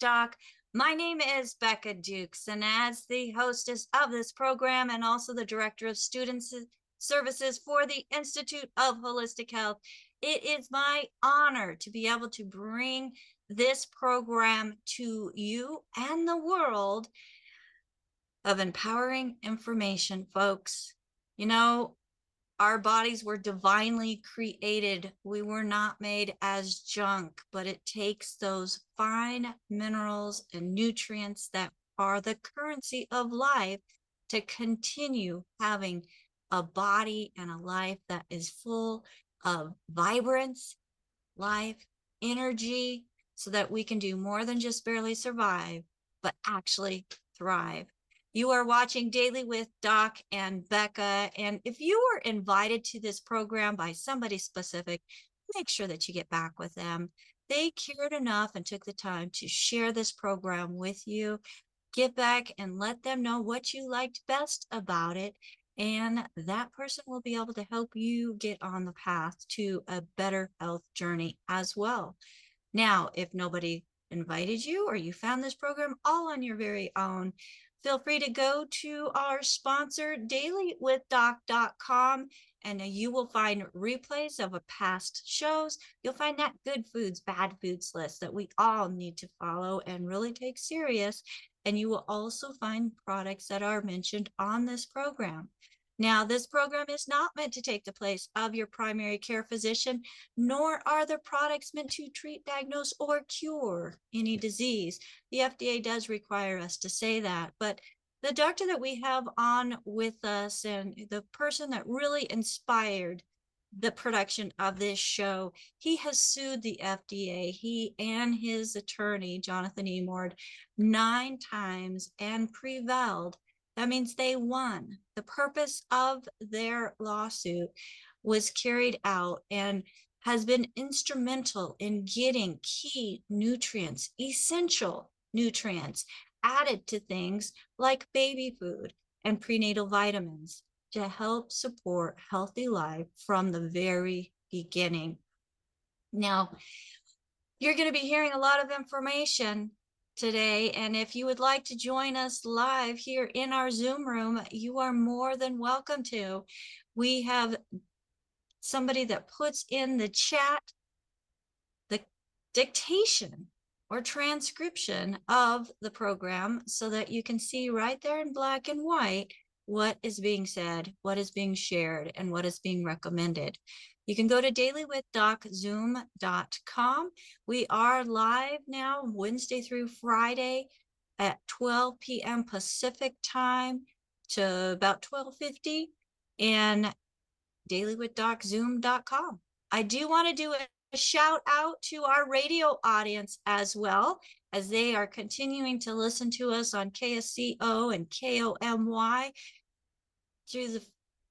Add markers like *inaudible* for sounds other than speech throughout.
Doc. My name is Becca Dukes, and as the hostess of this program and also the director of student services for the Institute of Holistic Health, it is my honor to be able to bring this program to you and the world of empowering information, folks. You know, our bodies were divinely created. We were not made as junk, but it takes those fine minerals and nutrients that are the currency of life to continue having a body and a life that is full of vibrance, life, energy, so that we can do more than just barely survive, but actually thrive. You are watching Daily with Doc and Becca. And if you were invited to this program by somebody specific, make sure that you get back with them. They cared enough and took the time to share this program with you. Get back and let them know what you liked best about it. And that person will be able to help you get on the path to a better health journey as well. Now, if nobody invited you or you found this program all on your very own, feel free to go to our sponsor dailywithdoc.com and you will find replays of past shows. You'll find that good foods, bad foods list that we all need to follow and really take serious. And you will also find products that are mentioned on this program. Now, this program is not meant to take the place of your primary care physician, nor are the products meant to treat, diagnose, or cure any disease. The FDA does require us to say that, but the doctor that we have on with us and the person that really inspired the production of this show, he has sued the FDA, he and his attorney, Jonathan Emord, nine times and prevailed that means they won. The purpose of their lawsuit was carried out and has been instrumental in getting key nutrients, essential nutrients, added to things like baby food and prenatal vitamins to help support healthy life from the very beginning. Now, you're going to be hearing a lot of information today. And if you would like to join us live here in our Zoom room, you are more than welcome to. We have somebody that puts in the chat the dictation or transcription of the program so that you can see right there in black and white what is being said, what is being shared, and what is being recommended. You can go to dailywithdoczoom.com. We are live now Wednesday through Friday at 12 p.m. Pacific time to about 12:50 and dailywithdoczoom.com. I do want to do a shout out to our radio audience as well as they are continuing to listen to us on KSCO and KOMY through the,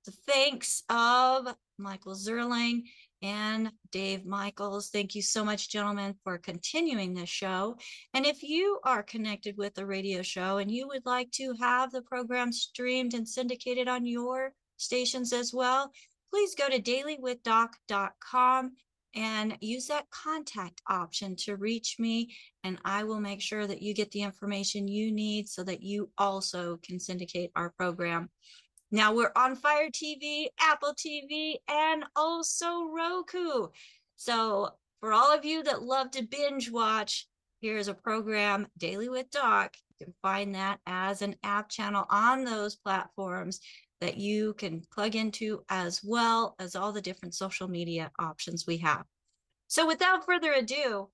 the thanks of Michael Zwerling, and Dave Michaels. Thank you so much, gentlemen, for continuing this show. And if you are connected with the radio show and you would like to have the program streamed and syndicated on your stations as well, please go to dailywithdoc.com and use that contact option to reach me and I will make sure that you get the information you need so that you also can syndicate our program. Now we're on Fire TV, Apple TV, and also Roku. So for all of you that love to binge watch, here's a program, Daily with Doc. You can find that as an app channel on those platforms that you can plug into as well as all the different social media options we have. So without further ado,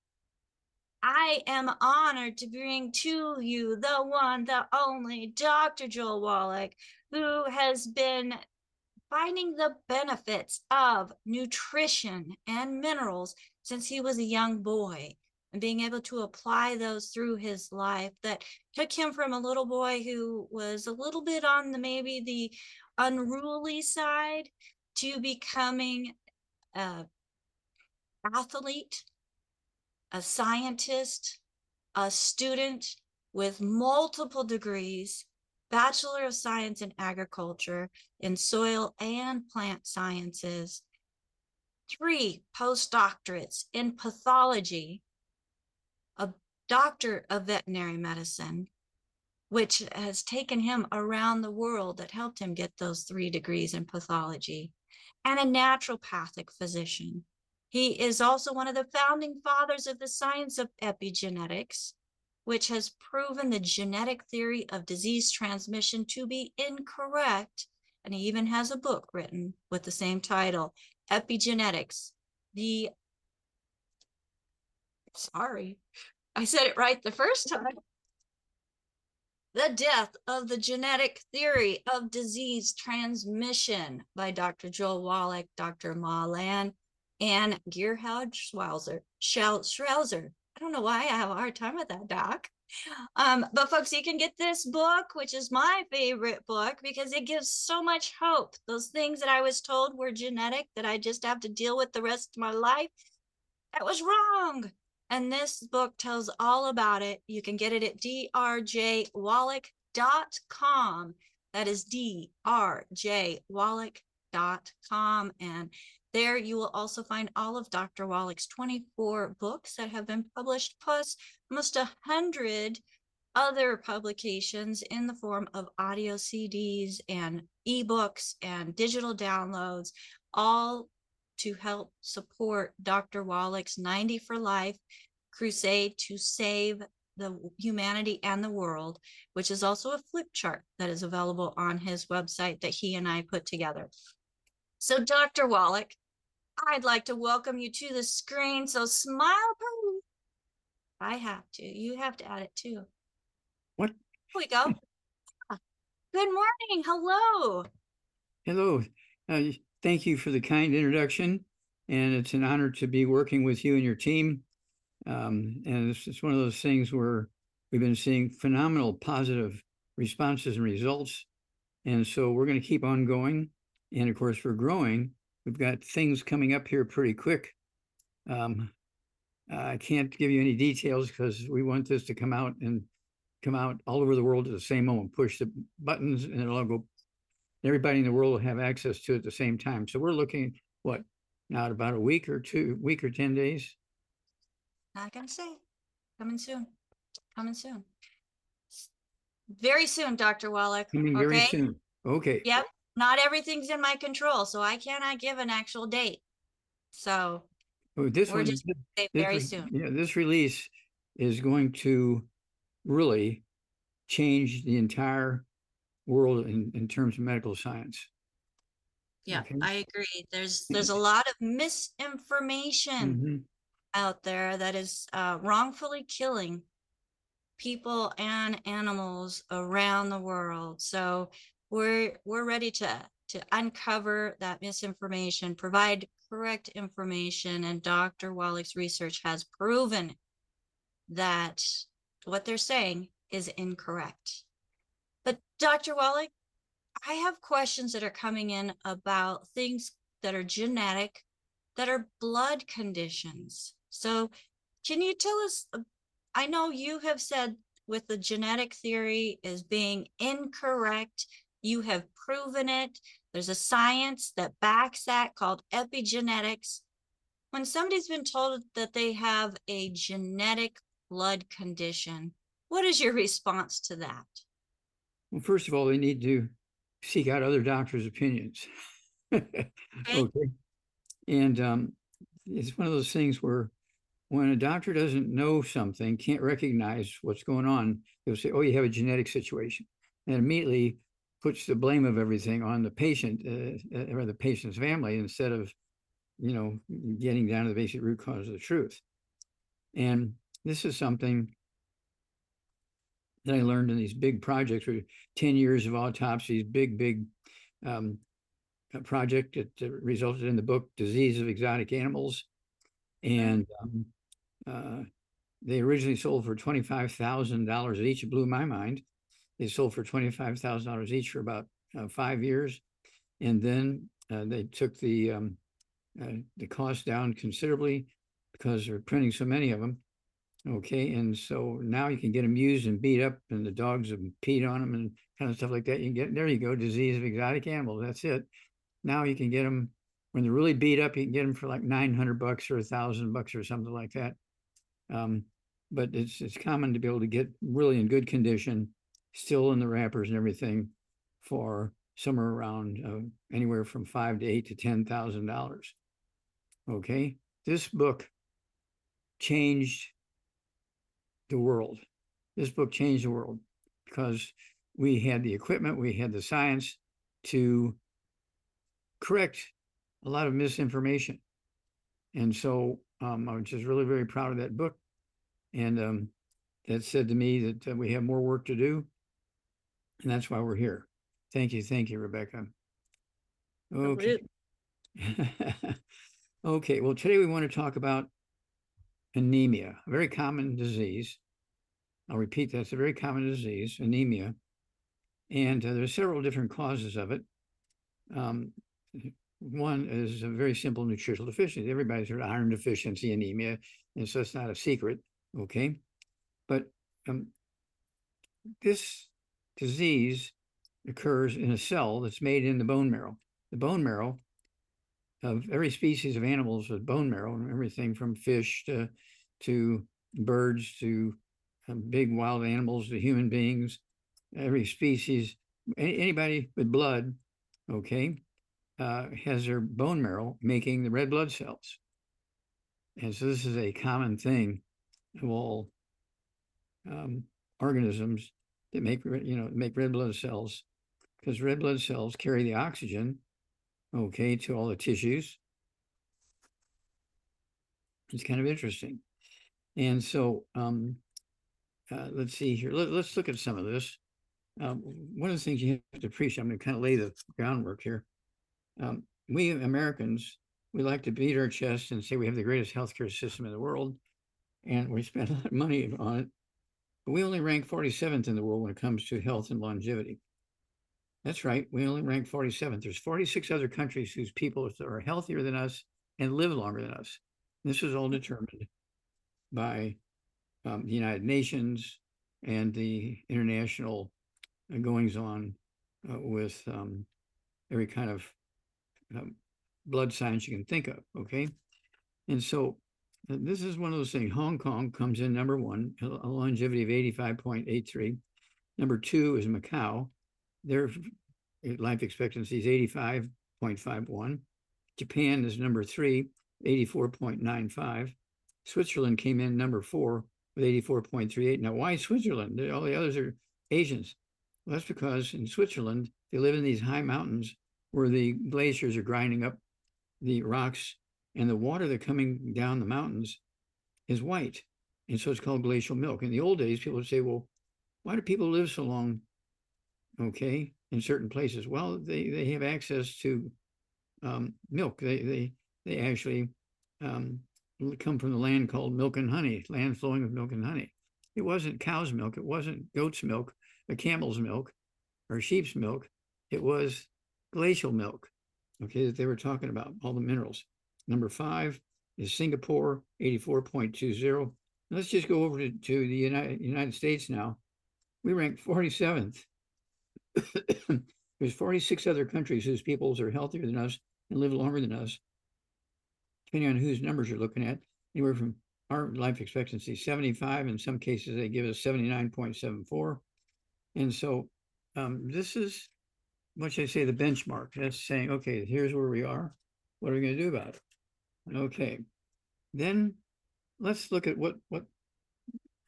I am honored to bring to you the one, the only Dr. Joel Wallach, who has been finding the benefits of nutrition and minerals since he was a young boy and being able to apply those through his life that took him from a little boy who was a little bit on the maybe the unruly side to becoming a athlete a scientist a student with multiple degrees Bachelor of Science in Agriculture in Soil and Plant Sciences. three postdoctorates in pathology, a doctor of veterinary medicine, which has taken him around the world that helped him get those three degrees in pathology, and a naturopathic physician. He is also one of the founding fathers of the science of epigenetics, which has proven the genetic theory of disease transmission to be incorrect. And he even has a book written with the same title, Epigenetics. The sorry, I said it right the first time. The Death of the Genetic Theory of Disease Transmission by Dr. Joel Wallach, Dr. Ma Lan, and Gerhard. Schrauzer. I don't know why I have a hard time with that, Doc. Um, but folks, you can get this book, which is my favorite book because it gives so much hope. Those things that I was told were genetic that I just have to deal with the rest of my life, that was wrong. And this book tells all about it. You can get it at drjwallach.com. That is drjwallach.com. And there you will also find all of Dr. Wallach's 24 books that have been published, plus almost a hundred other publications in the form of audio CDs and ebooks and digital downloads, all to help support Dr. Wallach's 90 for Life crusade to save the humanity and the world, which is also a flip chart that is available on his website that he and I put together. So, Dr. Wallach, I'd like to welcome you to the screen. So, smile, please. I have to. You have to add it too. What? Here we go. *laughs* Good morning. Hello. Hello. Uh, thank you for the kind introduction. And it's an honor to be working with you and your team. Um, and it's, it's one of those things where we've been seeing phenomenal positive responses and results. And so we're going to keep on going. And of course, we're growing. We've got things coming up here pretty quick. Um, I can't give you any details because we want this to come out and come out all over the world at the same moment. Push the buttons and it'll all go. Everybody in the world will have access to it at the same time. So we're looking what now at about a week or two, week or ten days. Not gonna say. Coming soon. Coming soon. Very soon, Dr. Wallach. Coming very Okay. soon. Okay. Yep. Not everything's in my control, so I cannot give an actual date. So Oh, This We're one, just- this say this very re- soon. Yeah, this release is going to really change the entire world in, in terms of medical science. Yeah, Okay. I agree. There's there's a lot of misinformation Mhm. out there that is uh, wrongfully killing people and animals around the world. So we're we're ready to to uncover that misinformation, provide correct information, and Dr. Wallach's research has proven that what they're saying is incorrect. But Dr. Wallach, I have questions that are coming in about things that are genetic, that are blood conditions. So, can you tell us? uh, I know you have said with the genetic theory is being incorrect, you have proven it. There's a science that backs that called epigenetics. When somebody's been told that they have a genetic blood condition, what is your *laughs* response to that? Well, first of all, they need to seek out other doctors' opinions. *laughs* Okay. And um, it's one of those things where when a doctor doesn't know something, can't recognize what's going on, they'll say, oh, you have a genetic situation. And immediately puts the blame of everything on the patient uh, uh, or the patient's family instead of, you know, getting down to the basic root cause of the truth. And this is something that I learned in these big projects, where 10 years of autopsies, big, big um, project that resulted in the book Disease of Exotic Animals. And um, uh, they originally sold for $25,000 each. It blew my mind. They sold for $25,000 each for about uh, five years. And then uh, they took the um, uh, the cost down considerably because they're printing so many of them. Okay, and so now you can get them used and beat up, and the dogs have peed on them and kind of stuff like that. You can get there. You go, disease of exotic animals. That's it. Now you can get them When they're really beat up, you can get them for like nine hundred bucks or a thousand bucks or something like that. Um, but it's, it's common to be able to get really in good condition, still in the wrappers and everything for somewhere around, uh, anywhere from five to eight to ten thousand dollars. Okay, this book changed the world. This book changed the world because we had the equipment, we had the science to correct a lot of misinformation. And so um, I was just really very proud of that book. And um, that said to me that uh, we have more work to do. And that's why we're here. Thank you. Thank you, Rebecca. Okay. *laughs* okay. Well, today we want to talk about anemia, a very common disease. I'll repeat that's a very common disease, anemia. And uh, there's several different causes of it. Um, one is a very simple nutritional deficiency. Everybody's heard of iron deficiency anemia, and so it's not a secret, okay? But um, this disease occurs in a cell that's made in the bone marrow. The bone marrow of every species of animals with bone marrow, and everything from fish to to birds to um, big wild animals to human beings, every species, anybody with blood, okay, uh, has their bone marrow making the red blood cells. And so this is a common thing of all um, organisms that make, you know, make red blood cells because red blood cells carry the oxygen, okay, to all the tissues. It's kind of interesting. And so, um, uh, let's see here. Let, us look at some of this. Um, one of the things you have to appreciate, I'm going to kind of lay the groundwork here. Um, we Americans, we like to beat our chest and say we have the greatest healthcare system in the world, and we spend a lot of money on it. We only rank 47th in the world when it comes to health and longevity. That's right. We only rank 47th. There's 46 other countries whose people are healthier than us and live longer than us. This is all determined by um, the United Nations and the international uh, goings on uh, with um, every kind of um, blood science you can think of. Okay. And so this is one of those things. Hong Kong comes in number one, a longevity of 85.83. Number two is Macau. Their life expectancy is 85.51. Japan is number three, 84.95. Switzerland came in number four with 84.38. Now, why Switzerland? All the others are Asians. Well, that's because in Switzerland, they live in these high mountains where the glaciers are grinding up the rocks and the water that coming down the mountains is white. And so it's called glacial milk. In the old days, people would say, well, why do people live so long? Okay, in certain places. Well, they, they have access to um, milk. They, they, they actually um, come from the land called milk and honey, land flowing with milk and honey. It wasn't cow's milk. It wasn't goat's milk, a camel's milk, or sheep's milk. It was glacial milk. Okay, that they were talking about all the minerals. Number five is Singapore, 84.20. Let's just go over to, to the United, United States now. We rank 47th. There's 46 other countries whose peoples are healthier than us and live longer than us depending on whose numbers you're looking at, anywhere from our life expectancy 75. In some cases, they give us 79.74. And so um, this is what should I say, the benchmark. That's saying, okay, here's where we are. What are we going to do about it? Okay. Then let's look at what what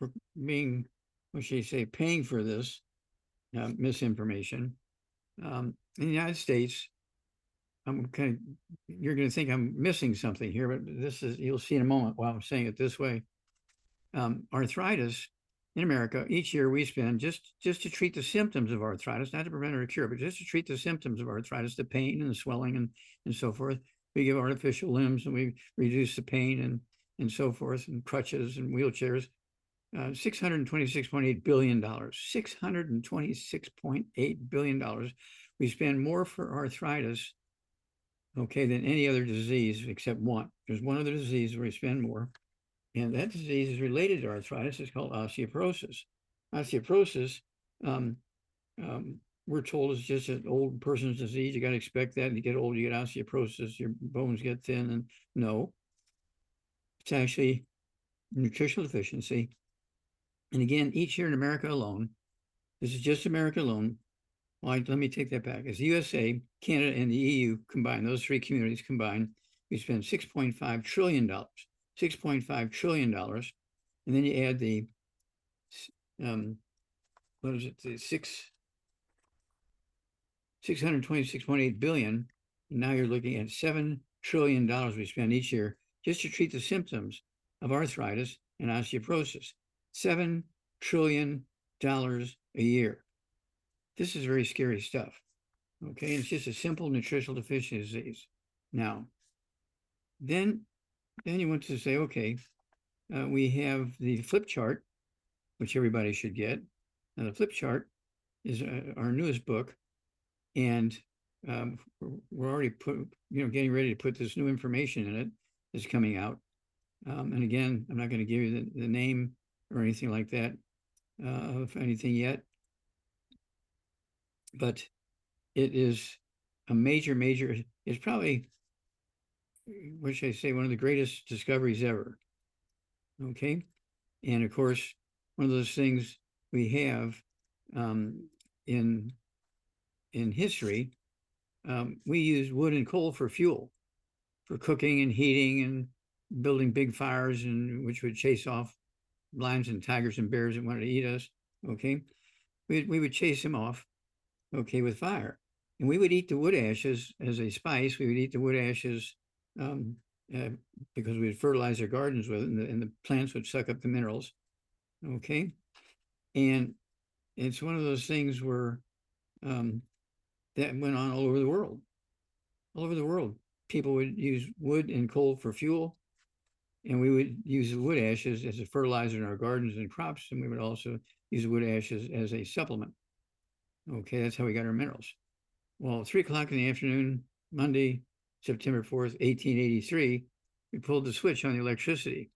we're being, what should I say, paying for this uh, misinformation. Um, in the United States, I'm kind of, you're going to think I'm missing something here, but this is, you'll see in a moment while I'm saying it this way. Um, arthritis in America, each year we spend just, just to treat the symptoms of arthritis, not to prevent or cure, but just to treat the symptoms of arthritis, the pain and the swelling and, and so forth. We give artificial limbs and we reduce the pain and, and so forth, and crutches and wheelchairs. Uh, $626.8 billion, $626.8 billion. We spend more for arthritis okay, than any other disease except one. There's one other disease where we spend more, and that disease is related to arthritis. It's called osteoporosis. Osteoporosis um, um, we're told it's just an old person's disease. You got to expect that. You get old, you get osteoporosis, your bones get thin, and no, it's actually nutritional deficiency. And again, each year in America alone, this is just America alone. Well, I- let me take that back. As the USA, Canada, and the EU combined, those three communities combined, we spend six point five trillion dollars, six point five trillion dollars. And then you add the, um, what is it, the six, six hundred twenty-six point eight billion. and Now you're looking at seven trillion dollars we spend each year just to treat the symptoms of arthritis and osteoporosis. Seven trillion dollars a year. This is very scary stuff. Okay, it's just a simple nutritional deficiency disease. Now, then, then you want to say, okay, uh, we have the flip chart, which everybody should get. Now, the flip chart is uh, our newest book, and um, we're- already put, you know, getting ready to put this new information in it. That's coming out. Um, and again, I'm not going to give you the, the name or anything like that uh, of anything yet. But it is a major, major, it's probably, what should I say, one of the greatest discoveries ever. Okay. And of course, one of those things we have um, in in history, um, we used wood and coal for fuel, for cooking and heating and building big fires, and which would chase off lions and tigers and bears that wanted to eat us. Okay, we we would chase them off. Okay, with fire, and we would eat the wood ashes as a spice. We would eat the wood ashes um, uh, because we would fertilize our gardens with it, and the, and the plants would suck up the minerals. Okay, and it's one of those things where um, that went on all over the world. All over the world, people would use wood and coal for fuel, and we would use wood ashes as a fertilizer in our gardens and crops, and we would also use wood ashes as a supplement. Okay, that's how we got our minerals. Well, three o'clock in the afternoon, Monday, September fourth, eighteen eighty-three, we pulled the switch on the electricity.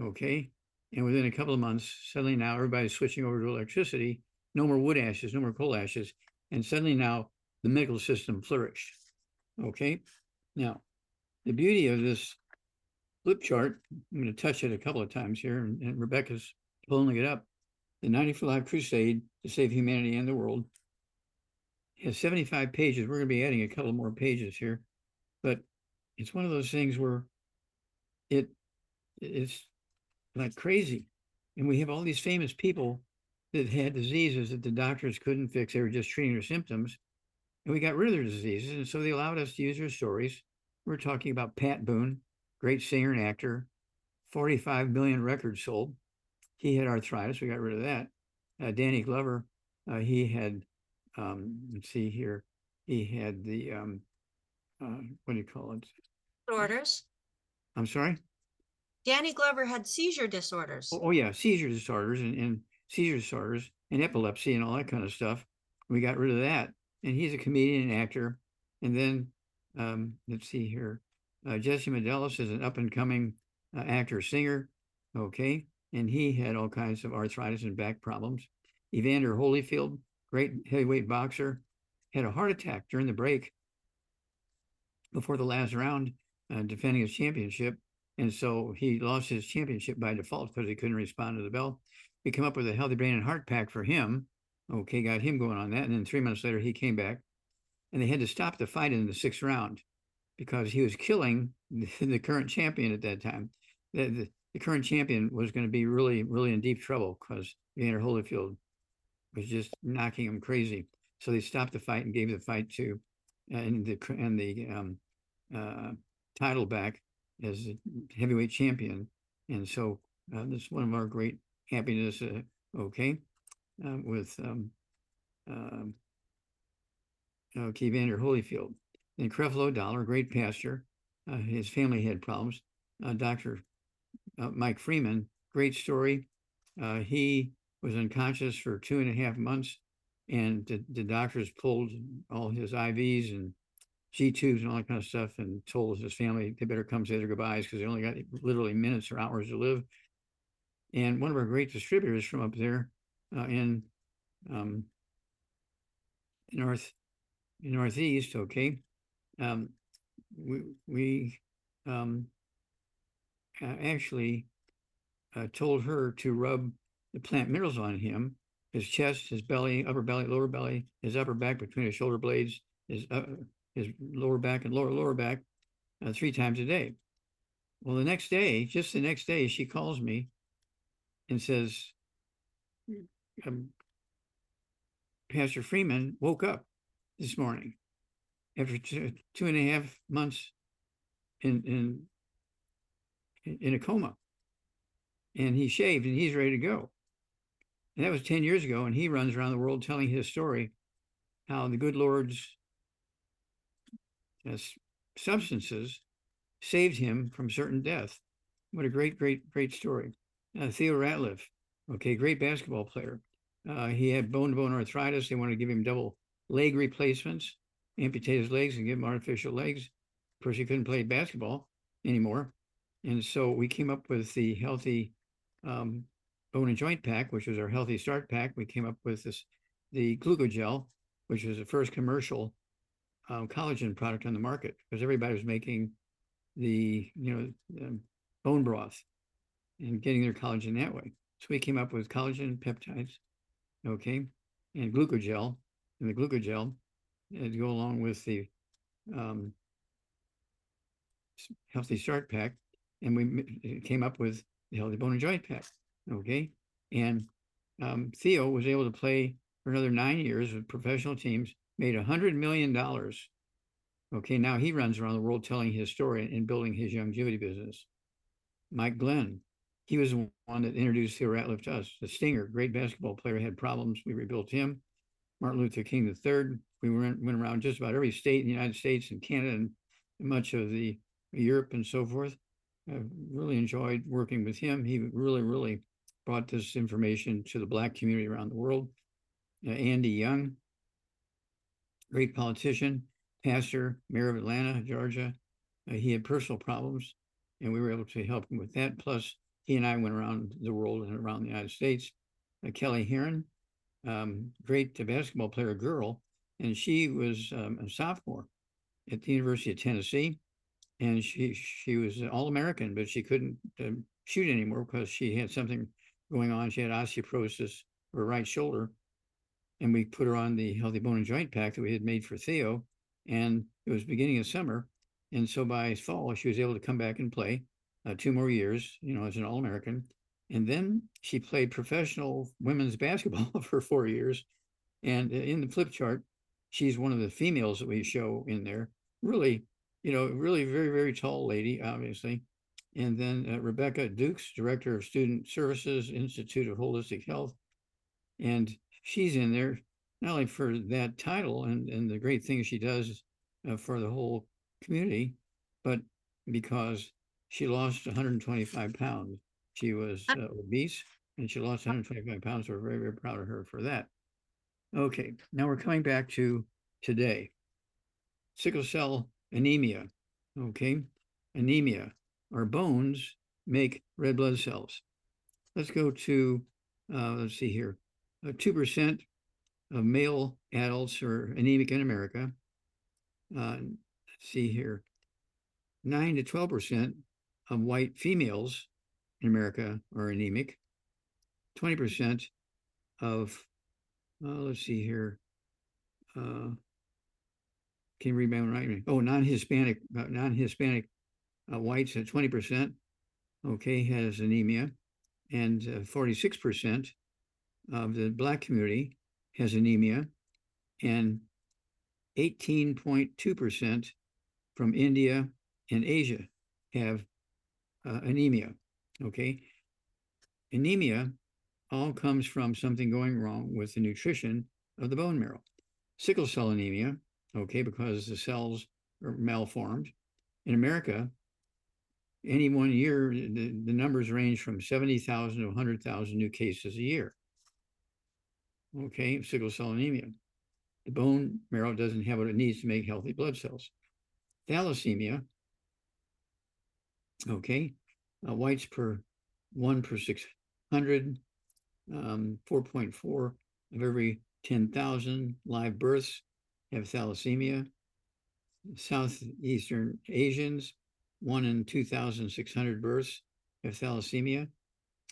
Okay, and within a couple of months, suddenly now everybody's switching over to electricity. No more wood ashes, no more coal ashes, and suddenly now the medical system flourished. Okay, now the beauty of this flip chart, I'm going to touch it a couple of times here, and, and Rebecca's pulling it up. The 95 Crusade to Save Humanity and the World has 75 pages. We're going to be adding a couple more pages here, but it's one of those things where it it's like crazy. And we have all these famous people that had diseases that the doctors couldn't fix. They were just treating their symptoms. And we got rid of their diseases. And so they allowed us to use their stories. We're talking about Pat Boone, great singer and actor, 45 million records sold. He had arthritis. We got rid of that. Uh, Danny Glover, uh, he had, um, let's see here, he had the, um, uh, what do you call it? Disorders. I'm sorry? Danny Glover had seizure disorders. Oh, oh, yeah, seizure disorders and, and seizure disorders and epilepsy and all that kind of stuff. We got rid of that. And he's a comedian and actor. And then um, let's see here. Uh, Jesse Medelis is an up and coming uh, actor singer. Okay. And he had all kinds of arthritis and back problems. Evander Holyfield, great heavyweight boxer, had a heart attack during the break before the last round, uh, defending his championship. And so he lost his championship by default because he couldn't respond to the bell. We come up with a healthy brain and heart pack for him. Okay, got him going on that. And then three months later, he came back and they had to stop the fight in the sixth round because he was killing *laughs* the, current champion at that time. The, the, the current champion was going to be really, really in deep trouble because Evander Holyfield was just knocking him crazy. So they stopped the fight and gave the fight to and the and the um, uh, title back as heavyweight champion. And so uh, this is one of our great happiness. Uh, okay, uh, with um, um, Vander Holyfield. And Creflo Dollar, great pastor. Uh, his family had problems. Uh, Dr. Uh, Mike Freeman, great story. Uh, he was unconscious for two and a half months, and the, the doctors pulled all his IVs and G tubes and all that kind of stuff, and told his family they better come say their goodbyes because they only got literally minutes or hours to live. And one of our great distributors from up there uh, in um, north, northeast, okay? Um, we, we, um, actually, uh, told her to rub the plant minerals on him, his chest, his belly, upper belly, lower belly, his upper back between his shoulder blades, his, uh, his lower back and lower, lower back, uh, three times a day. Well, the next day, just the next day, she calls me and says, um, Pastor Freeman woke up this morning after two, two and a half months in, in, in a coma. And he shaved and he's ready to go. And that was 10 years ago. And he runs around the world telling his story how the good Lord's uh, substances saved him from certain death. What a great, great, great story. Uh, Theo Ratliff, okay, great basketball player. Uh, he had bone to bone arthritis. They wanted to give him double leg replacements, amputate his legs and give him artificial legs. Of course, he couldn't play basketball anymore. And so we came up with the healthy um, bone and joint pack, which was our healthy start pack. We came up with this, the glucogel, which was the first commercial um, collagen product on the market because everybody was making the, you know, bone broth and getting their collagen that way. So we came up with collagen peptides, okay, and glucogel, and the glucogel uh, to go along with the um, healthy start pack, and we came up with the healthy bone and joint pack, okay, and um, Theo was able to play for another nine years with professional teams, made a hundred million dollars. Okay, now he runs around the world telling his story and building his longevity business. Mike Glenn, he was the one that introduced Theo Ratliff to us. The Stinger, great basketball player, had problems. We rebuilt him. Martin Luther King III. We went, went around just about every state in the United States and Canada and much of the Europe and so forth. I really enjoyed working with him. He really, really brought this information to the Black community around the world. Uh, Andy Young, great politician, pastor, mayor of Atlanta, Georgia. Uh, he had personal problems, and we were able to help him with that. Plus, he and I went around the world and around the United States. Uh, Kelly Heron, um, great basketball player girl, and she was um, a sophomore at the University of Tennessee, and she she was All American, but she couldn't um, shoot anymore because she had something going on. She had osteoporosis of her right shoulder, and we put her on the healthy bone and joint pack that we had made for Theo, and it was beginning of summer, and so by fall she was able to come back and play uh, two more years, you know, as an All American. And then she played professional women's *laughs* basketball for four years. And in the flip chart, she's one of the females that we show in there. Really, you know, really very, very tall lady, obviously. And then uh, Rebecca Dukes, Director of Student Services, Institute of Holistic Health. And she's in there not only for that title and, and the great things she does uh, for the whole community, but because she lost 125 pounds. She was uh, obese and she lost 125 pounds. We're very, very proud of her for that. Okay, now we're coming back to today. Sickle cell anemia. Okay, anemia. Our bones make red blood cells. Let's go to, uh, let's see here, uh, 2% of male adults are anemic in America. Uh, let's see here, 9 to 12% of white females in America are anemic. 20% of, uh, let's see here, uh, can read my own writing? Oh, non-Hispanic, uh, non-Hispanic uh, whites at 20%, okay, has anemia. And uh, 46% of the black community has anemia. And 18.2% from India and Asia have uh, anemia. Okay. Anemia all comes from something going wrong with the nutrition of the bone marrow. Sickle cell anemia, okay, because the cells are malformed. In America, any one year, the, the numbers range from 70,000 to 100,000 new cases a year. Okay, sickle cell anemia. The bone marrow doesn't have what it needs to make healthy blood cells. Thalassemia, okay, uh, whites per one per 600, um, 4.4 of every ten thousand live births have thalassemia. Southeastern Asians, one in two thousand six hundred births have thalassemia.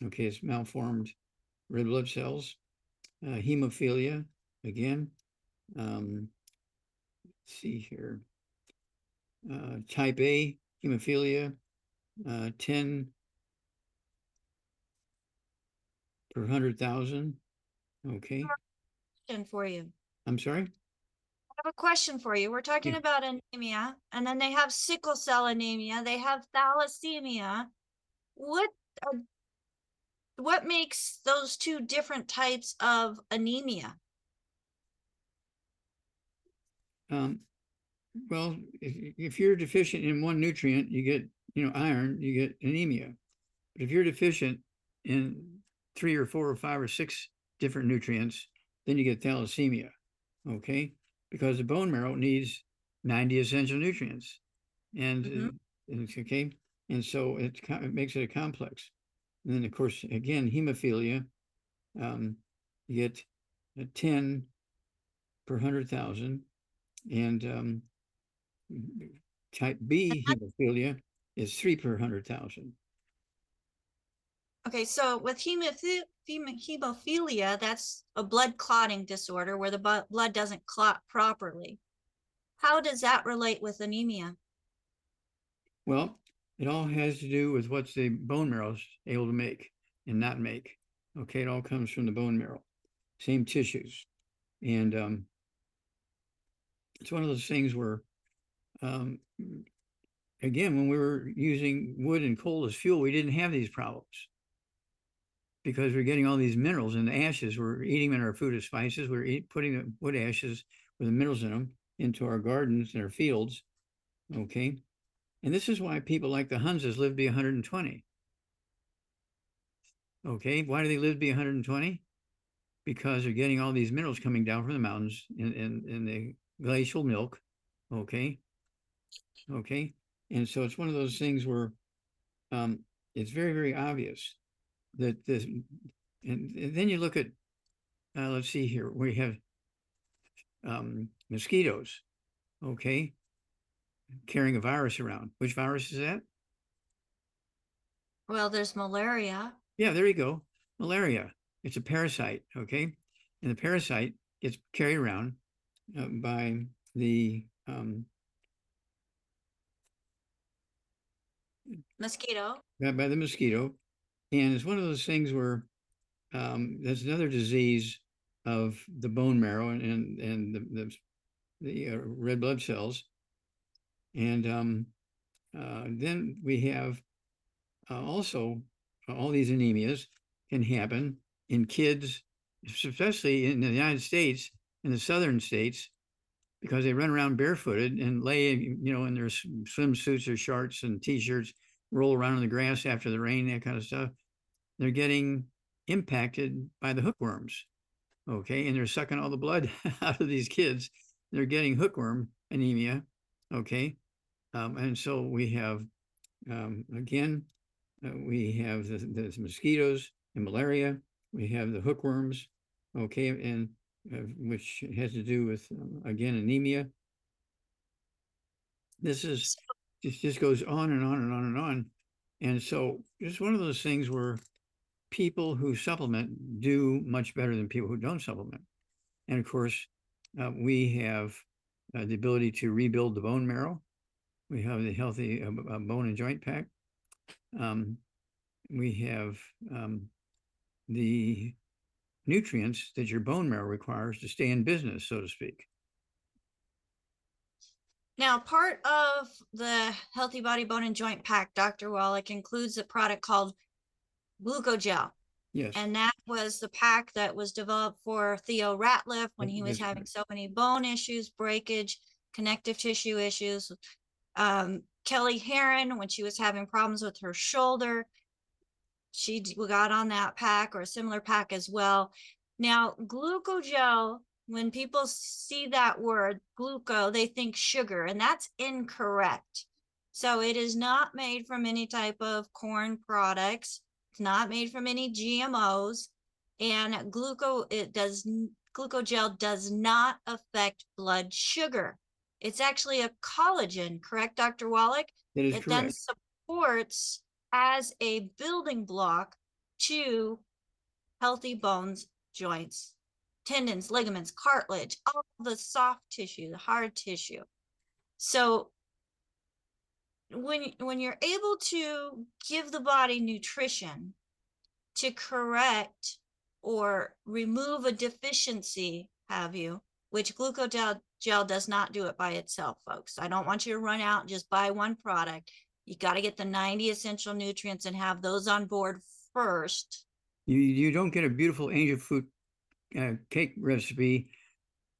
Okay, it's malformed red blood cells. Uh, hemophilia, again. Um, see here. Uh, type A hemophilia, uh, ten per hundred thousand. Okay, Question for you. I'm sorry. I have a question for you. We're talking Yeah. about anemia, and then they have sickle cell anemia, they have thalassemia. What, uh, what makes those two different types of anemia? Um, well, if, if you're deficient in one nutrient, you get, you know, iron, you get anemia. But if you're deficient in three or four or five or six different nutrients, then you get thalassemia. Okay, because the bone marrow needs ninety essential nutrients, and, Mhm. uh, and okay, and so it, it makes it a complex. And then of course, again, hemophilia, um, you get a ten per hundred thousand, and um, type B hemophilia is three per hundred thousand. Okay, so with hemophi- hemo- hemophilia, that's a blood clotting disorder where the bu- blood doesn't clot properly. How does that relate with anemia? Well, it all has to do with what's the bone marrow's able to make and not make. Okay, it all comes from the bone marrow, same tissues. And um, it's one of those things where, um, again, when we were using wood and coal as fuel, we didn't have these problems because we're getting all these minerals in the ashes. We're eating them in our food as spices. We're eat, putting the wood ashes with the minerals in them into our gardens and our fields. Okay. And this is why people like the Hunzas live to be 120. Okay, why do they live to be 120? Because they're getting all these minerals coming down from the mountains in, in, in the glacial milk. Okay. Okay. And so it's one of those things where um, it's very, very obvious that this, and, and then you look at, uh, let's see here, we have um, mosquitoes. Okay carrying a virus around. Which virus is that? Well, there's malaria. Yeah, there you go. Malaria. It's a parasite. Okay. And the parasite gets carried around uh, by the, um, Mosquito. by by the mosquito. And it's one of those things where um, there's another disease of the bone marrow and, and, and the, the, the uh, red blood cells. And um, uh, then we have uh, also uh, all these anemias can happen in kids, especially in the United States, in the southern states, because they run around barefooted and lay, you know, in their swimsuits or shorts and t-shirts, roll around in the grass after the rain, that kind of stuff. They're getting impacted by the hookworms. Okay, and they're sucking all the blood *laughs* out of these kids. They're getting hookworm anemia. Okay, um, and so we have um, again, uh, we have the, the mosquitoes and malaria. We have the hookworms. Okay, and uh, which has to do with um, again anemia. This is it just goes on and on and on and on, and so it's one of those things where people who supplement do much better than people who don't supplement. And of course, uh, we have uh, the ability to rebuild the bone marrow. We have the healthy uh, uh, bone and joint pack. Um, we have um, the nutrients that your bone marrow requires to stay in business, so to speak. Now, part of the Healthy Body Bone and Joint Pack, Dr. Wallach, includes a product called Glucogel. Yes. And that was the pack that was developed for Theo Ratliff when he was that's having so many bone issues, breakage, connective tissue issues. Um, Kelly Heron, when she was having problems with her shoulder, she got on that pack or a similar pack as well. Now, glucogel, when people see that word gluco, they think sugar, and that's incorrect. So it is not made from any type of corn products. It's not made from any GMOs. And gluco, it does, glucogel does not affect blood sugar. It's actually a collagen, correct, Dr. Wallach? That is It then supports as a building block to healthy bones, joints, tendons, ligaments, cartilage, all the soft tissue, the hard tissue. So when when you're able to give the body nutrition to correct or remove a deficiency, have you, which glucogel gel does not do it by itself, folks. I don't want you to run out and just buy one product. You got to get the 90 essential nutrients and have those on board first. You, you don't get a beautiful angel food uh, cake recipe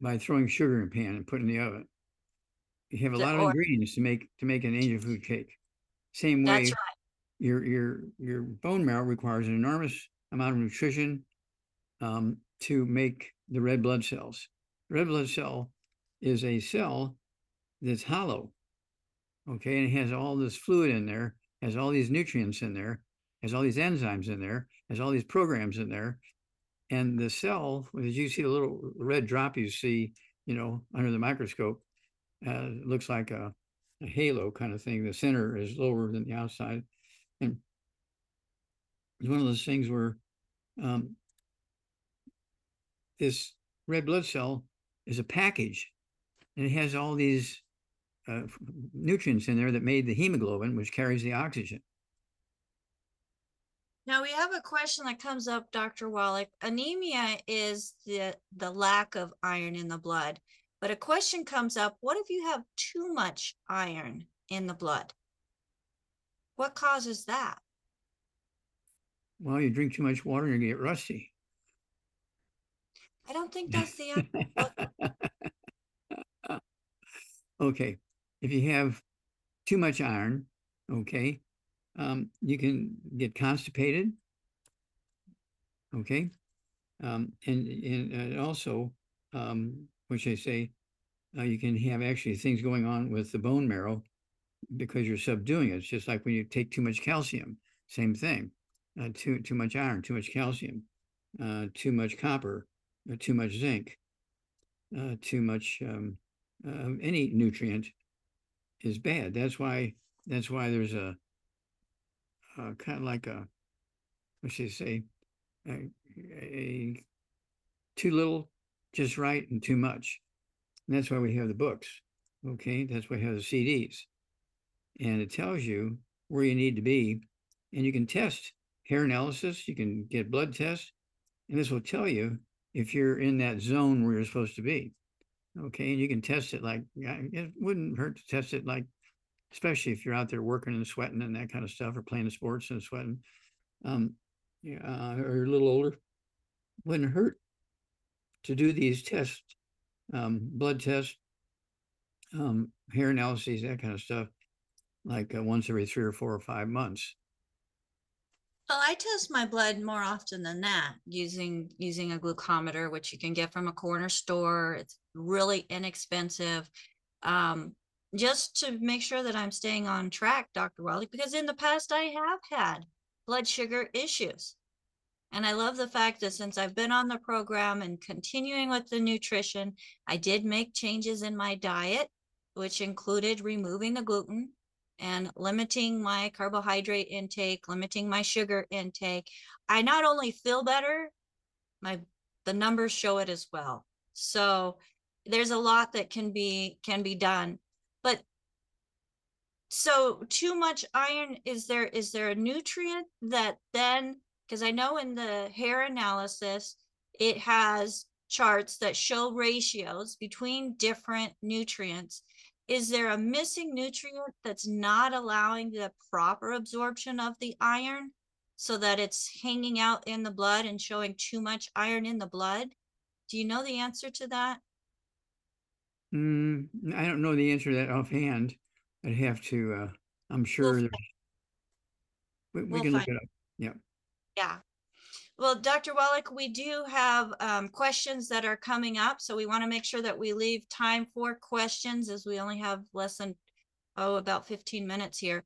by throwing sugar in a pan and putting in the oven. You have a lot of or- ingredients to make to make an angel food cake. Same way, right. your your your bone marrow requires an enormous amount of nutrition um, to make the red blood cells. The red blood cell is a cell that's hollow. Okay, and it has all this fluid in there, has all these nutrients in there, has all these enzymes in there, has all these programs in there. And the cell, as you see the little red drop you see, you know, under the microscope, uh, looks like a, a halo kind of thing. The center is lower than the outside. And it's one of those things where um, this red blood cell is a package and it has all these uh, nutrients in there that made the hemoglobin, which carries the oxygen. Now we have a question that comes up, Dr. Wallach. Anemia is the the lack of iron in the blood. But a question comes up, what if you have too much iron in the blood? What causes that? Well, you drink too much water and you get rusty. I don't think that's the answer. *laughs* okay, if you have too much iron, okay, um, you can get constipated. Okay, um, and and, also, um, which I say, uh, you can have actually things going on with the bone marrow because you're subduing it. It's just like when you take too much calcium, same thing. Uh, too too much iron, too much calcium, uh, too much copper, uh, too much zinc, uh, too much um, uh, any nutrient is bad. That's why that's why there's a, Uh, a kind of like a what should I say a, a too little, just right, and too much. And that's why we have the books. Okay, that's why we have the CDs, and it tells you where you need to be, and you can test hair analysis. You can get blood tests, and this will tell you if you're in that zone where you're supposed to be. Okay, and you can test it like it wouldn't hurt to test it like, especially if you're out there working and sweating and that kind of stuff, or playing sports and sweating, um, uh, or you're a little older, wouldn't hurt to do these tests, um, blood tests, um, hair analyses, that kind of stuff, like uh, once every three or four or five months. Well, I test my blood more often than that using using a glucometer, which you can get from a corner store. It's really inexpensive. Um, just to make sure that I'm staying on track, Dr. Welley, because in the past I have had blood sugar issues. And I love the fact that since I've been on the program and continuing with the nutrition, I did make changes in my diet, which included removing the gluten and limiting my carbohydrate intake, limiting my sugar intake. I not only feel better, my the numbers show it as well. So there's a lot that can be can be done. But so too much iron is there is there a nutrient that then because I know in the hair analysis it has charts that show ratios between different nutrients is there a missing nutrient that's not allowing the proper absorption of the iron so that it's hanging out in the blood and showing too much iron in the blood? Do you know the answer to that? Mm, I don't know the answer to that offhand. I'd have to, uh, I'm sure there's- we, we we'll can look find it up. Yeah. Yeah. Well, Dr. Wallach, we do have um, questions that are coming up, so we want to make sure that we leave time for questions as we only have less than, oh, about 15 minutes here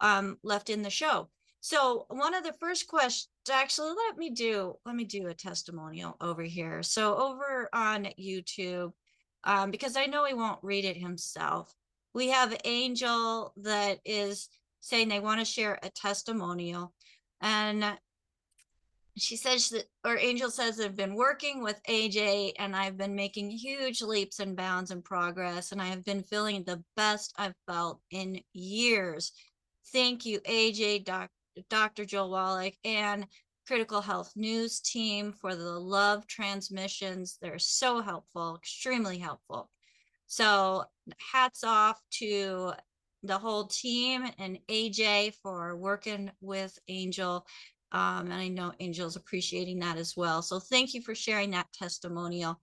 um, left in the show. So one of the first questions, actually, let me do, let me do a testimonial over here. So over on YouTube, um, because I know he won't read it himself. We have Angel that is saying they want to share a testimonial. And she says that, or Angel says, I've been working with AJ and I've been making huge leaps and bounds in progress, and I have been feeling the best I've felt in years. Thank you, AJ, doc, Dr. Joel Wallach, and Critical Health News team for the love transmissions. They're so helpful, extremely helpful. So, hats off to the whole team and AJ for working with Angel um, and I know Angel's appreciating that as well. So thank you for sharing that testimonial.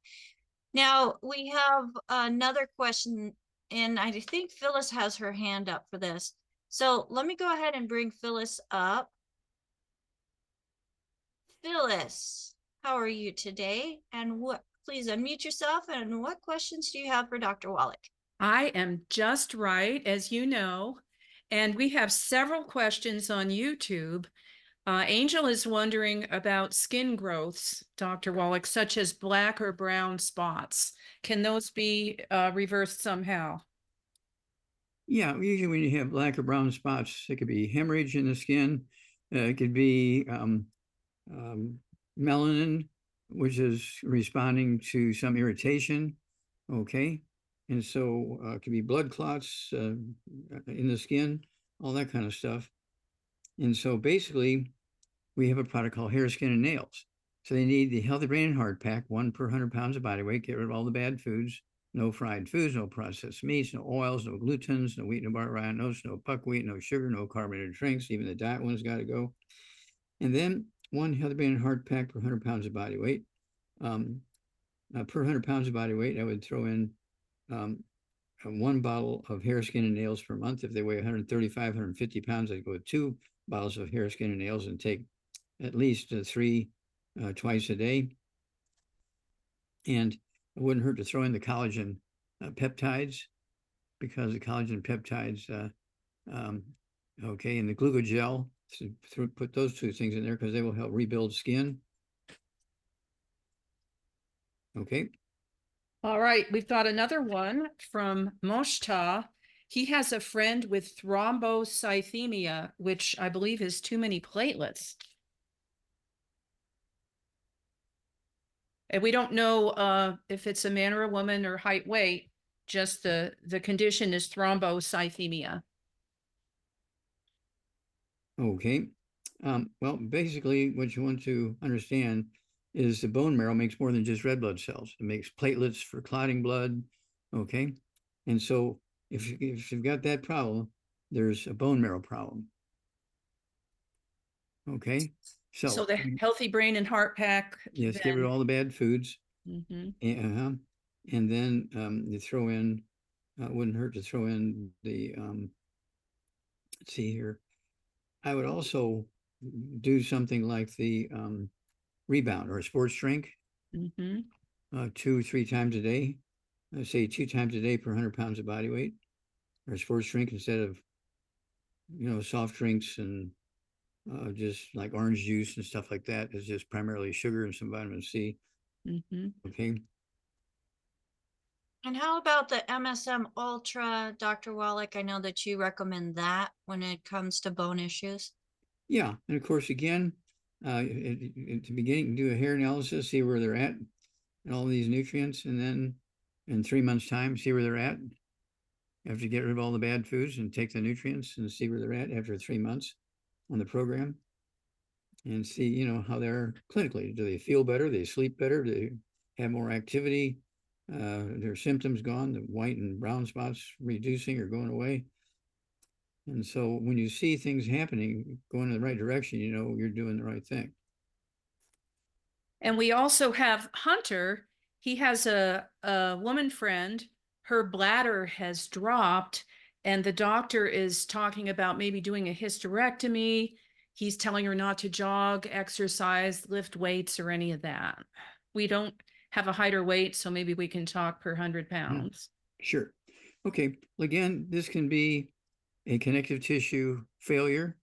Now we have another question, and I think Phyllis has her hand up for this. So let me go ahead and bring Phyllis up. Phyllis, how are you today? And what, please unmute yourself. And what questions do you have for Dr. Wallach? I am just right, as you know, and we have several questions on YouTube. Uh, Angel is wondering about skin growths, Dr. Wallach, such as black or brown spots. Can those be uh, reversed somehow? Yeah, usually when you have black or brown spots, it could be hemorrhage in the skin. Uh, it could be um, um, melanin, which is responding to some irritation. Okay. And so uh, it could be blood clots uh, in the skin, all that kind of stuff. And so basically, we have a product called hair, skin, and nails. So they need the Healthy Brain and Heart Pack, one per 100 pounds of body weight, get rid of all the bad foods, no fried foods, no processed meats, no oils, no glutens, no wheat, no bar, rye, no buckwheat, no sugar, no carbonated drinks. Even the diet one's got to go. And then one Healthy Brain and Heart Pack per 100 pounds of body weight. Um, uh, per 100 pounds of body weight, I would throw in um, one bottle of hair, skin, and nails per month. If they weigh 135, 150 pounds, I'd go with two bottles of hair, skin, and nails and take at least uh, three uh, twice a day. And it wouldn't hurt to throw in the collagen uh, peptides because the collagen peptides, uh, um, okay, and the glucogel, so put those two things in there because they will help rebuild skin. Okay. All right, we've got another one from Moshta. He has a friend with thrombocythemia, which I believe is too many platelets. And we don't know uh, if it's a man or a woman or height, weight, just the, the condition is thrombocythemia. Okay. Um, well, basically, what you want to understand is the bone marrow makes more than just red blood cells. It makes platelets for clotting blood. Okay. And so if, you, if you've got that problem, there's a bone marrow problem. Okay. So, So the healthy brain and heart pack. yes, get rid of all the bad foods. Mhm. Uh-huh. And then um, you throw in, uh, wouldn't hurt to throw in the, um, let's see here. I would also do something like the um, rebound or a sports drink, Mhm. uh, two, three times a day. I say two times a day per hundred pounds of body weight, or a sports drink instead of, you know, soft drinks and uh, just like orange juice and stuff like that is just primarily sugar and some vitamin C. Mhm. Okay. And how about the MSM Ultra, Dr. Wallach? I know that you recommend that when it comes to bone issues. Yeah, and of course, again, uh, at, at the beginning, do a hair analysis, see where they're at, and all these nutrients, and then in three months' time, see where they're at. To get rid of all the bad foods and take the nutrients and see where they're at after three months on the program, and see, you know, how they're clinically. Do they feel better? Do they sleep better? Do they have more activity? Uh, their symptoms gone, the white and brown spots reducing or going away. And so when you see things happening, going in the right direction, you know you're doing the right thing. And we also have Hunter. He has a, a woman friend. Her bladder has dropped, and the doctor is talking about maybe doing a hysterectomy. He's telling her not to jog, exercise, lift weights, or any of that. We don't have a height or weight, so maybe we can talk per hundred pounds. Sure. Okay. Well, again, this can be a connective tissue failure.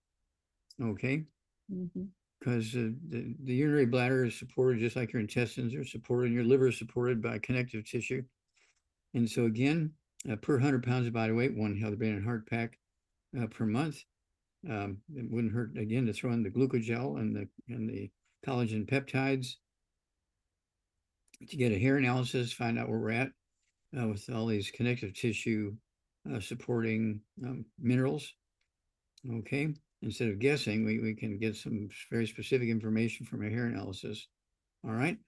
okay? Mhm. Because uh, the, the urinary bladder is supported just like your intestines are supported, and your liver is supported by connective tissue. And so again, uh, per hundred pounds of body weight, one healthy brain and heart pack uh, per month. Um, it wouldn't hurt again to throw in the glucogel and the and the collagen peptides to get a hair analysis, find out where we're at uh, with all these connective tissue uh, supporting um, minerals. Okay, instead of guessing, we, we can get some very specific information from a hair analysis. All right.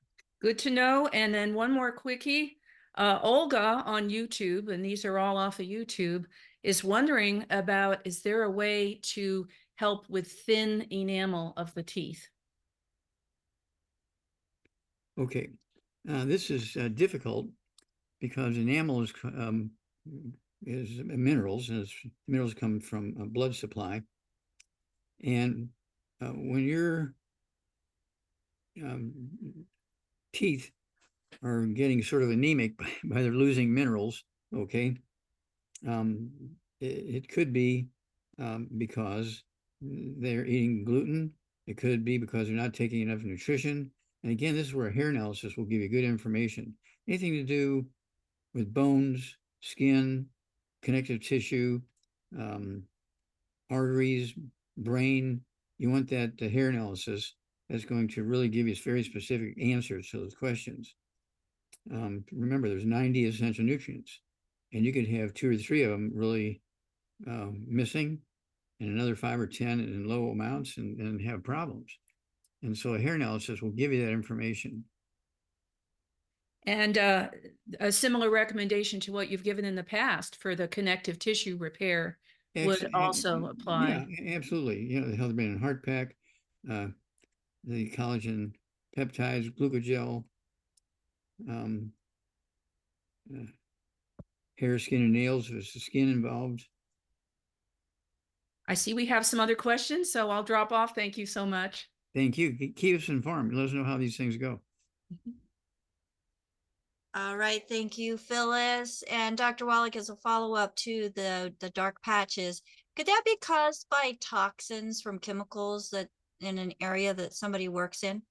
Good to know. And then one more quickie. Uh, Olga on YouTube, and these are all off of YouTube, is wondering about is there a way to help with thin enamel of the teeth? Okay, uh, this is uh, difficult because enamel is, um, is minerals, and minerals come from a blood supply. And uh, when your um, teeth are getting sort of anemic by, *laughs* by their losing minerals, okay, um, it, it could be um, because they're eating gluten. It could be because they're not taking enough nutrition. And again, this is where a hair analysis will give you good information. Anything to do with bones, skin, connective tissue, um, arteries, brain, you want that uh, hair analysis that's going to really give you very specific answers to those questions. Um, remember, there's 90 essential nutrients, and you could have two or three of them really uh, missing, and another five or 10 in low amounts, and, and have problems. And so a hair analysis will give you that information. And uh, a similar recommendation to what you've given in the past for the connective tissue repair would Actu- also yeah, apply. a- Absolutely, you know, the Healthy Brain and Heart Pack, uh, the collagen peptides, glucogel, um, uh, hair, skin, and nails, if it's the skin involved. I see we have some other questions, so I'll drop off. Thank you so much. Thank you. Ke- Keep us informed. Let us know how these things go. Mm-hmm. All right, thank you, Phyllis. And Dr. Wallach, as a follow-up to the, the dark patches, could that be caused by toxins from chemicals that in an area that somebody works in?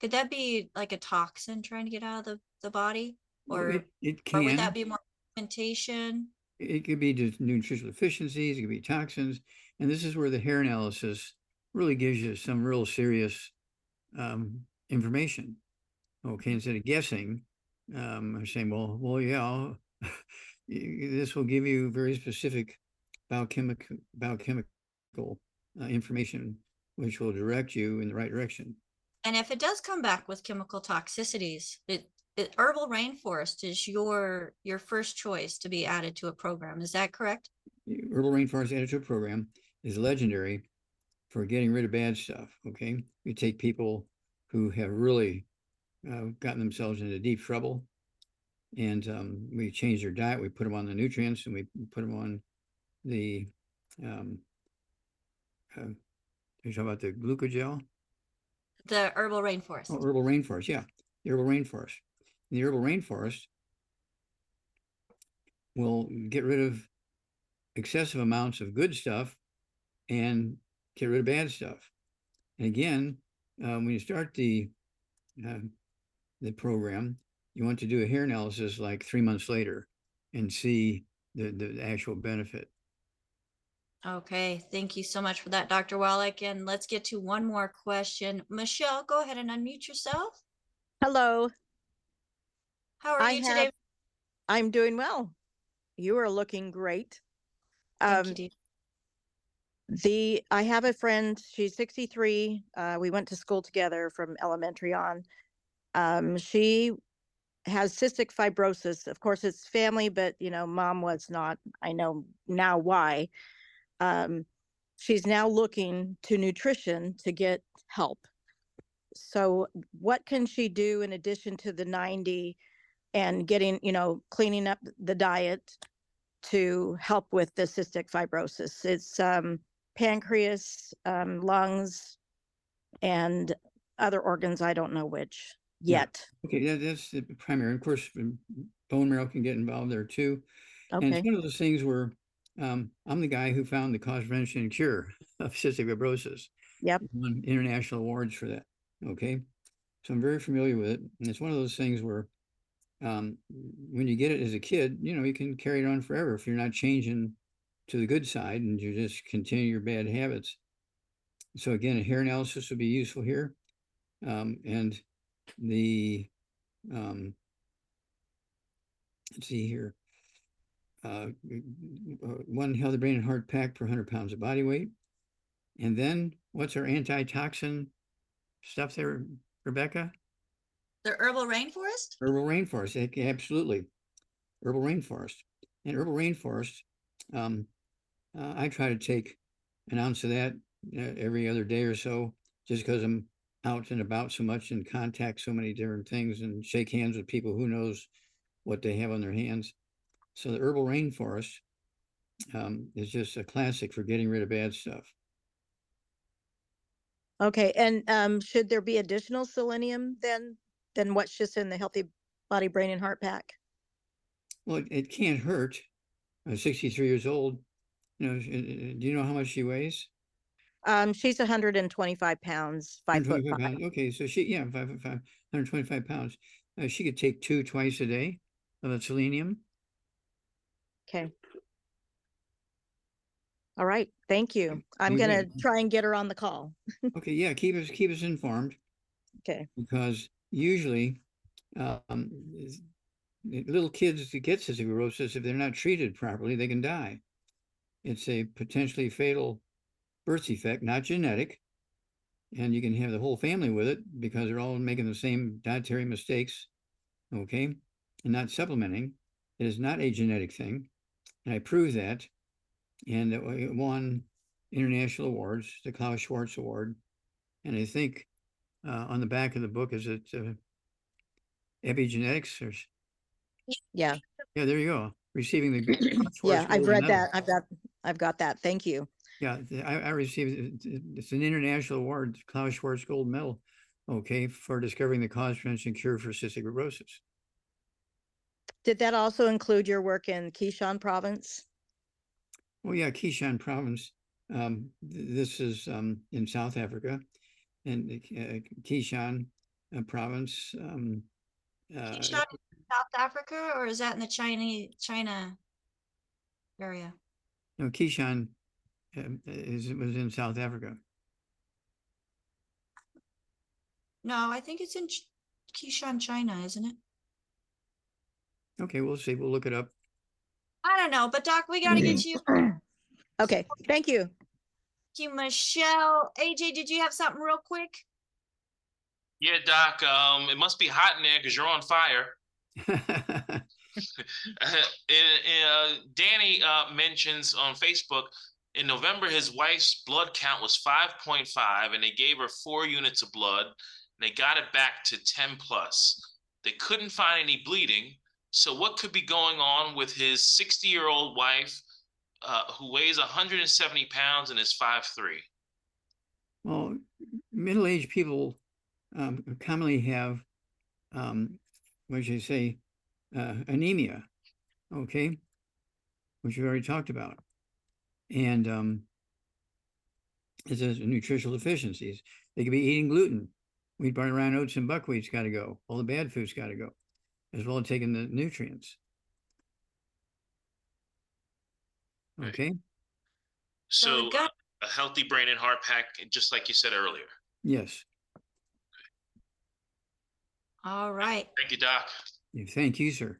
Could that be like a toxin trying to get out of the, the body? Or, It, it or would can, that be more pigmentation? it could be just nutritional deficiencies, it could be toxins. And this is where the hair analysis really gives you some real serious um, information. Okay, instead of guessing, um, I'm saying, well, well, yeah, *laughs* this will give you very specific biochemical biochemical uh, information, which will direct you in the right direction. And if it does come back with chemical toxicities, it, it herbal rainforest is your, your first choice to be added to a program. Is that correct? Herbal Rainforest added to a Program is legendary for getting rid of bad stuff. Okay, you take people who have really uh, gotten themselves into deep trouble, and um, we change their diet. We put them on the nutrients, and we put them on the. Um, uh, you talk about the glucogel, The herbal rainforest. oh, herbal rainforest. Yeah, the herbal rainforest. The herbal rainforest will get rid of excessive amounts of good stuff and get rid of bad stuff. And again, um, when you start the uh, the program, you want to do a hair analysis like three months later and see the, the actual benefit. Okay, thank you so much for that, Dr. Wallach. And let's get to one more question. Michelle, go ahead and unmute yourself. Hello, How are I you today? have- I'm doing well. You are looking great. Thank you, Um, Dee. The I have a friend. She's 63. Uh, we went to school together from elementary on. Um, she has cystic fibrosis. Of course, it's family, but you know, mom was not. I know now why. Um, she's now looking to nutrition to get help. So, what can she do in addition to the 90 and getting, you know, cleaning up the diet to help with the cystic fibrosis? It's um, pancreas, um, lungs, and other organs. I don't know which Yeah. yet. Okay, that, that's the primary. Of course, um, bone marrow can get involved there too. And Okay. it's one of those things where um, I'm the guy who found the cause, prevention, and cure *laughs* of cystic fibrosis. Yep. Won international awards for that. Okay. So I'm very familiar with it. And it's one of those things where um, when you get it as a kid, you know, you can carry it on forever if you're not changing to the good side and you just continue your bad habits. So again, a hair analysis would be useful here. Um, and the, um, let's see here. Uh, uh, one healthy brain and heart pack per hundred pounds of body weight. And then what's our antitoxin stuff there, Rebecca? The herbal rainforest? Herbal rainforest, absolutely. Herbal rainforest. And herbal rainforest, um, uh, I try to take an ounce of that uh, every other day or so, just because I'm out and about so much and contact so many different things and shake hands with people who knows what they have on their hands. So the herbal rainforest um, is just a classic for getting rid of bad stuff. Okay, and um, should there be additional selenium then, than what's just in the Healthy Body, Brain and Heart Pack? Well, it, it can't hurt. I'm 63 years old. Uh, uh, do you know how much she weighs? Um, she's hundred and twenty-five pounds, five foot 125 five. pounds. Okay, so she, yeah, five foot five, 125 pounds. Uh, she could take two twice a day of the selenium. Okay. All right, thank you. I'm gonna try and get her on the call. *laughs* Okay, yeah, keep us, keep us informed Okay, because usually, um, is- the little kids that get cystic fibrosis, if they're not treated properly, they can die. It's a potentially fatal birth defect, not genetic. And you can have the whole family with it because they're all making the same dietary mistakes. Okay, and not supplementing. It is not a genetic thing. And I prove that. And it won international awards, the Klaus Schwarz Award. And I think uh, on the back of the book is it uh, epigenetics or yeah, yeah, there you go. Receiving the *clears throat* yeah, I've read that. I've got, I've got that. Thank you. Yeah, th- I, I received, it- it- it's an international award, Klaus Schwarz Gold Medal, okay, for discovering the cause, prevention, cure for cystic fibrosis. Did that also include your work in Keshan province? Oh, yeah, Keshan province. Um, th- this is, um, in South Africa. And the K- uh, Keshan uh, province, um, uh, Keshan South Africa, or is that in the Chinese, China area? No, Keshan um, is, was in South Africa. No, I think it's in Ch- Keshan, China, isn't it? Okay, we'll see. We'll look it up. I don't know, but Doc, we gotta get you. *clears throat* Okay, thank you. Thank you, Michelle. AJ, did you have something real quick? Yeah, Doc. Um, it must be hot in there because you're on fire. *laughs* *laughs* uh, Danny uh, mentions on Facebook in November his wife's blood count was 5.5, and they gave her four units of blood. And they got it back to 10 plus. They couldn't find any bleeding. So what could be going on with his 60 year old wife, uh, who weighs 170 pounds and is 5'3"? Well, middle-aged people um, commonly have, um, what should I say, uh, anemia, okay, which we already talked about, and um, it says nutritional deficiencies. They could be eating gluten, wheat, barley, rye, oats, and buckwheat's got to go. All the bad foods got to go, as well as taking the nutrients. Right. Okay. So So got- a healthy brain and heart pack, just like you said earlier. Yes. All right. Thank you, Doc. Thank you, sir.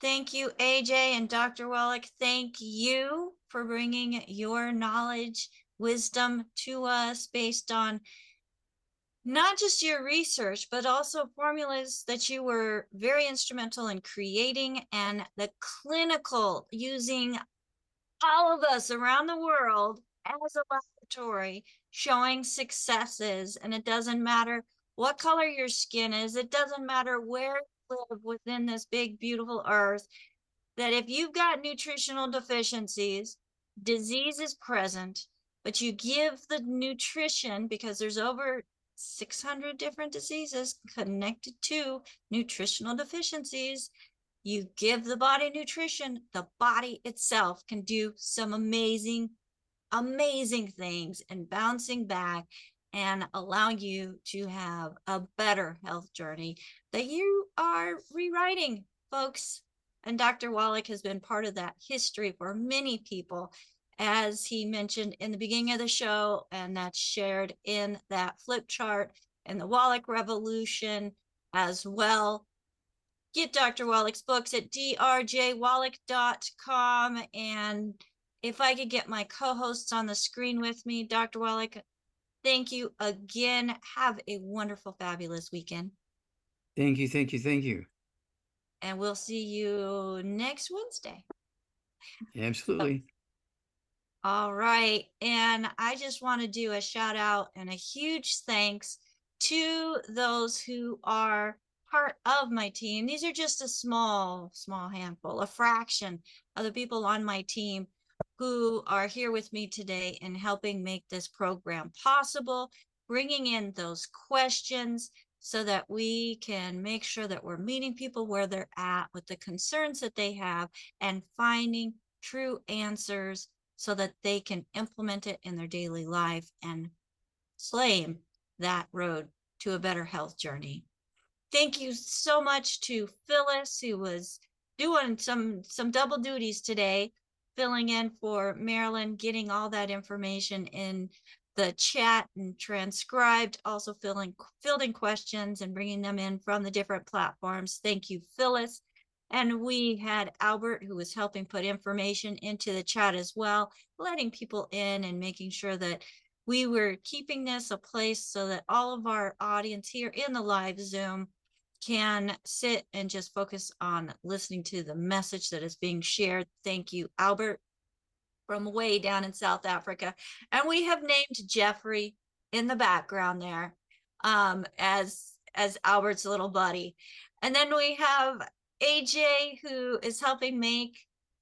Thank you, AJ and Dr. Wallach. Thank you for bringing your knowledge, wisdom to us based on not just your research, but also formulas that you were very instrumental in creating and the clinical using all of us around the world as a laboratory showing successes. And it doesn't matter what color your skin is, it doesn't matter where live within this big, beautiful earth. That if you've got nutritional deficiencies, disease is present, but you give the nutrition because there's over 600 different diseases connected to nutritional deficiencies. You give the body nutrition, the body itself can do some amazing amazing things and bouncing back and allowing you to have a better health journey that you are rewriting, folks. And Dr. Wallach has been part of that history for many people, as he mentioned in the beginning of the show, and that's shared in that flip chart and the Wallach Revolution as well. Get Dr. Wallach's books at drjwallach.com. And if I could get my co hosts on the screen with me, Dr. Wallach, thank you again. Have a wonderful, fabulous weekend. Thank you, thank you, thank you. And we'll see you next Wednesday. Absolutely. All right. And I just want to do a shout out and a huge thanks to those who are part of my team. These are just a small, small handful, a fraction of the people on my team who are here with me today and helping make this program possible, bringing in those questions so that we can make sure that we're meeting people where they're at with the concerns that they have and finding true answers so that they can implement it in their daily life and claim that road to a better health journey. Thank you so much to Phyllis, who was doing some some double duties today, filling in for Marilyn, getting all that information in the chat and transcribed, also filling fielding questions and bringing them in from the different platforms. Thank you, Phyllis. And we had Albert who was helping put information into the chat as well, letting people in and making sure that we were keeping this a place so that all of our audience here in the live Zoom can sit and just focus on listening to the message that is being shared. Thank you, Albert, from way down in South Africa. And we have named Jeffrey in the background there um, as as Albert's little buddy. And then we have AJ who is helping make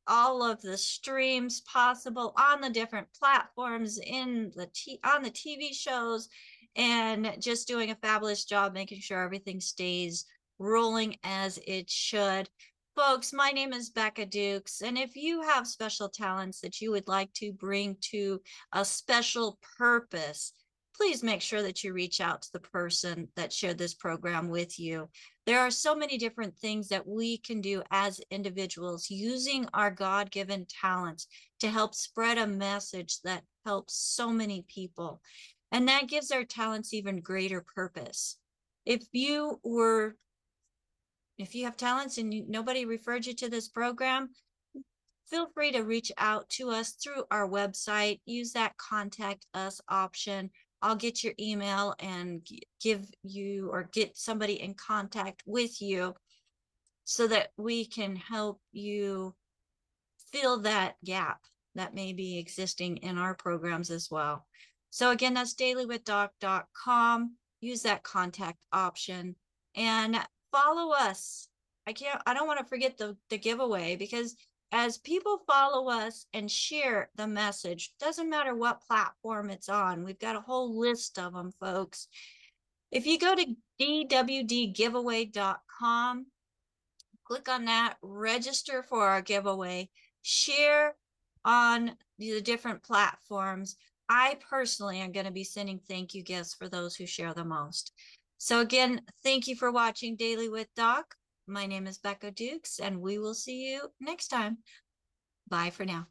all of the streams possible on the different platforms in the t- on the TV shows and just doing a fabulous job making sure everything stays rolling as it should. Folks, my name is Becca Dukes, and if you have special talents that you would like to bring to a special purpose, please make sure that you reach out to the person that shared this program with you. There are so many different things that we can do as individuals using our God given talents to help spread a message that helps so many people. And that gives our talents even greater purpose. If you were, if you have talents and you, nobody referred you to this program, feel free to reach out to us through our website. Use that contact us option I'll get your email and give you or get somebody in contact with you so that we can help you fill that gap that may be existing in our programs as well. So again, that's dailywithdoc.com. Use that contact option and follow us. I can't, I don't want to forget the, the giveaway because as people follow us and share the message, doesn't matter what platform it's on, we've got a whole list of them, folks. If you go to dwdgiveaway.com, click on that, register for our giveaway, share on the different platforms. I personally am going to be sending thank you gifts for those who share the most. So, again, thank you for watching Daily with Doc. My name is Becca Dukes, and we will see you next time. Bye for now.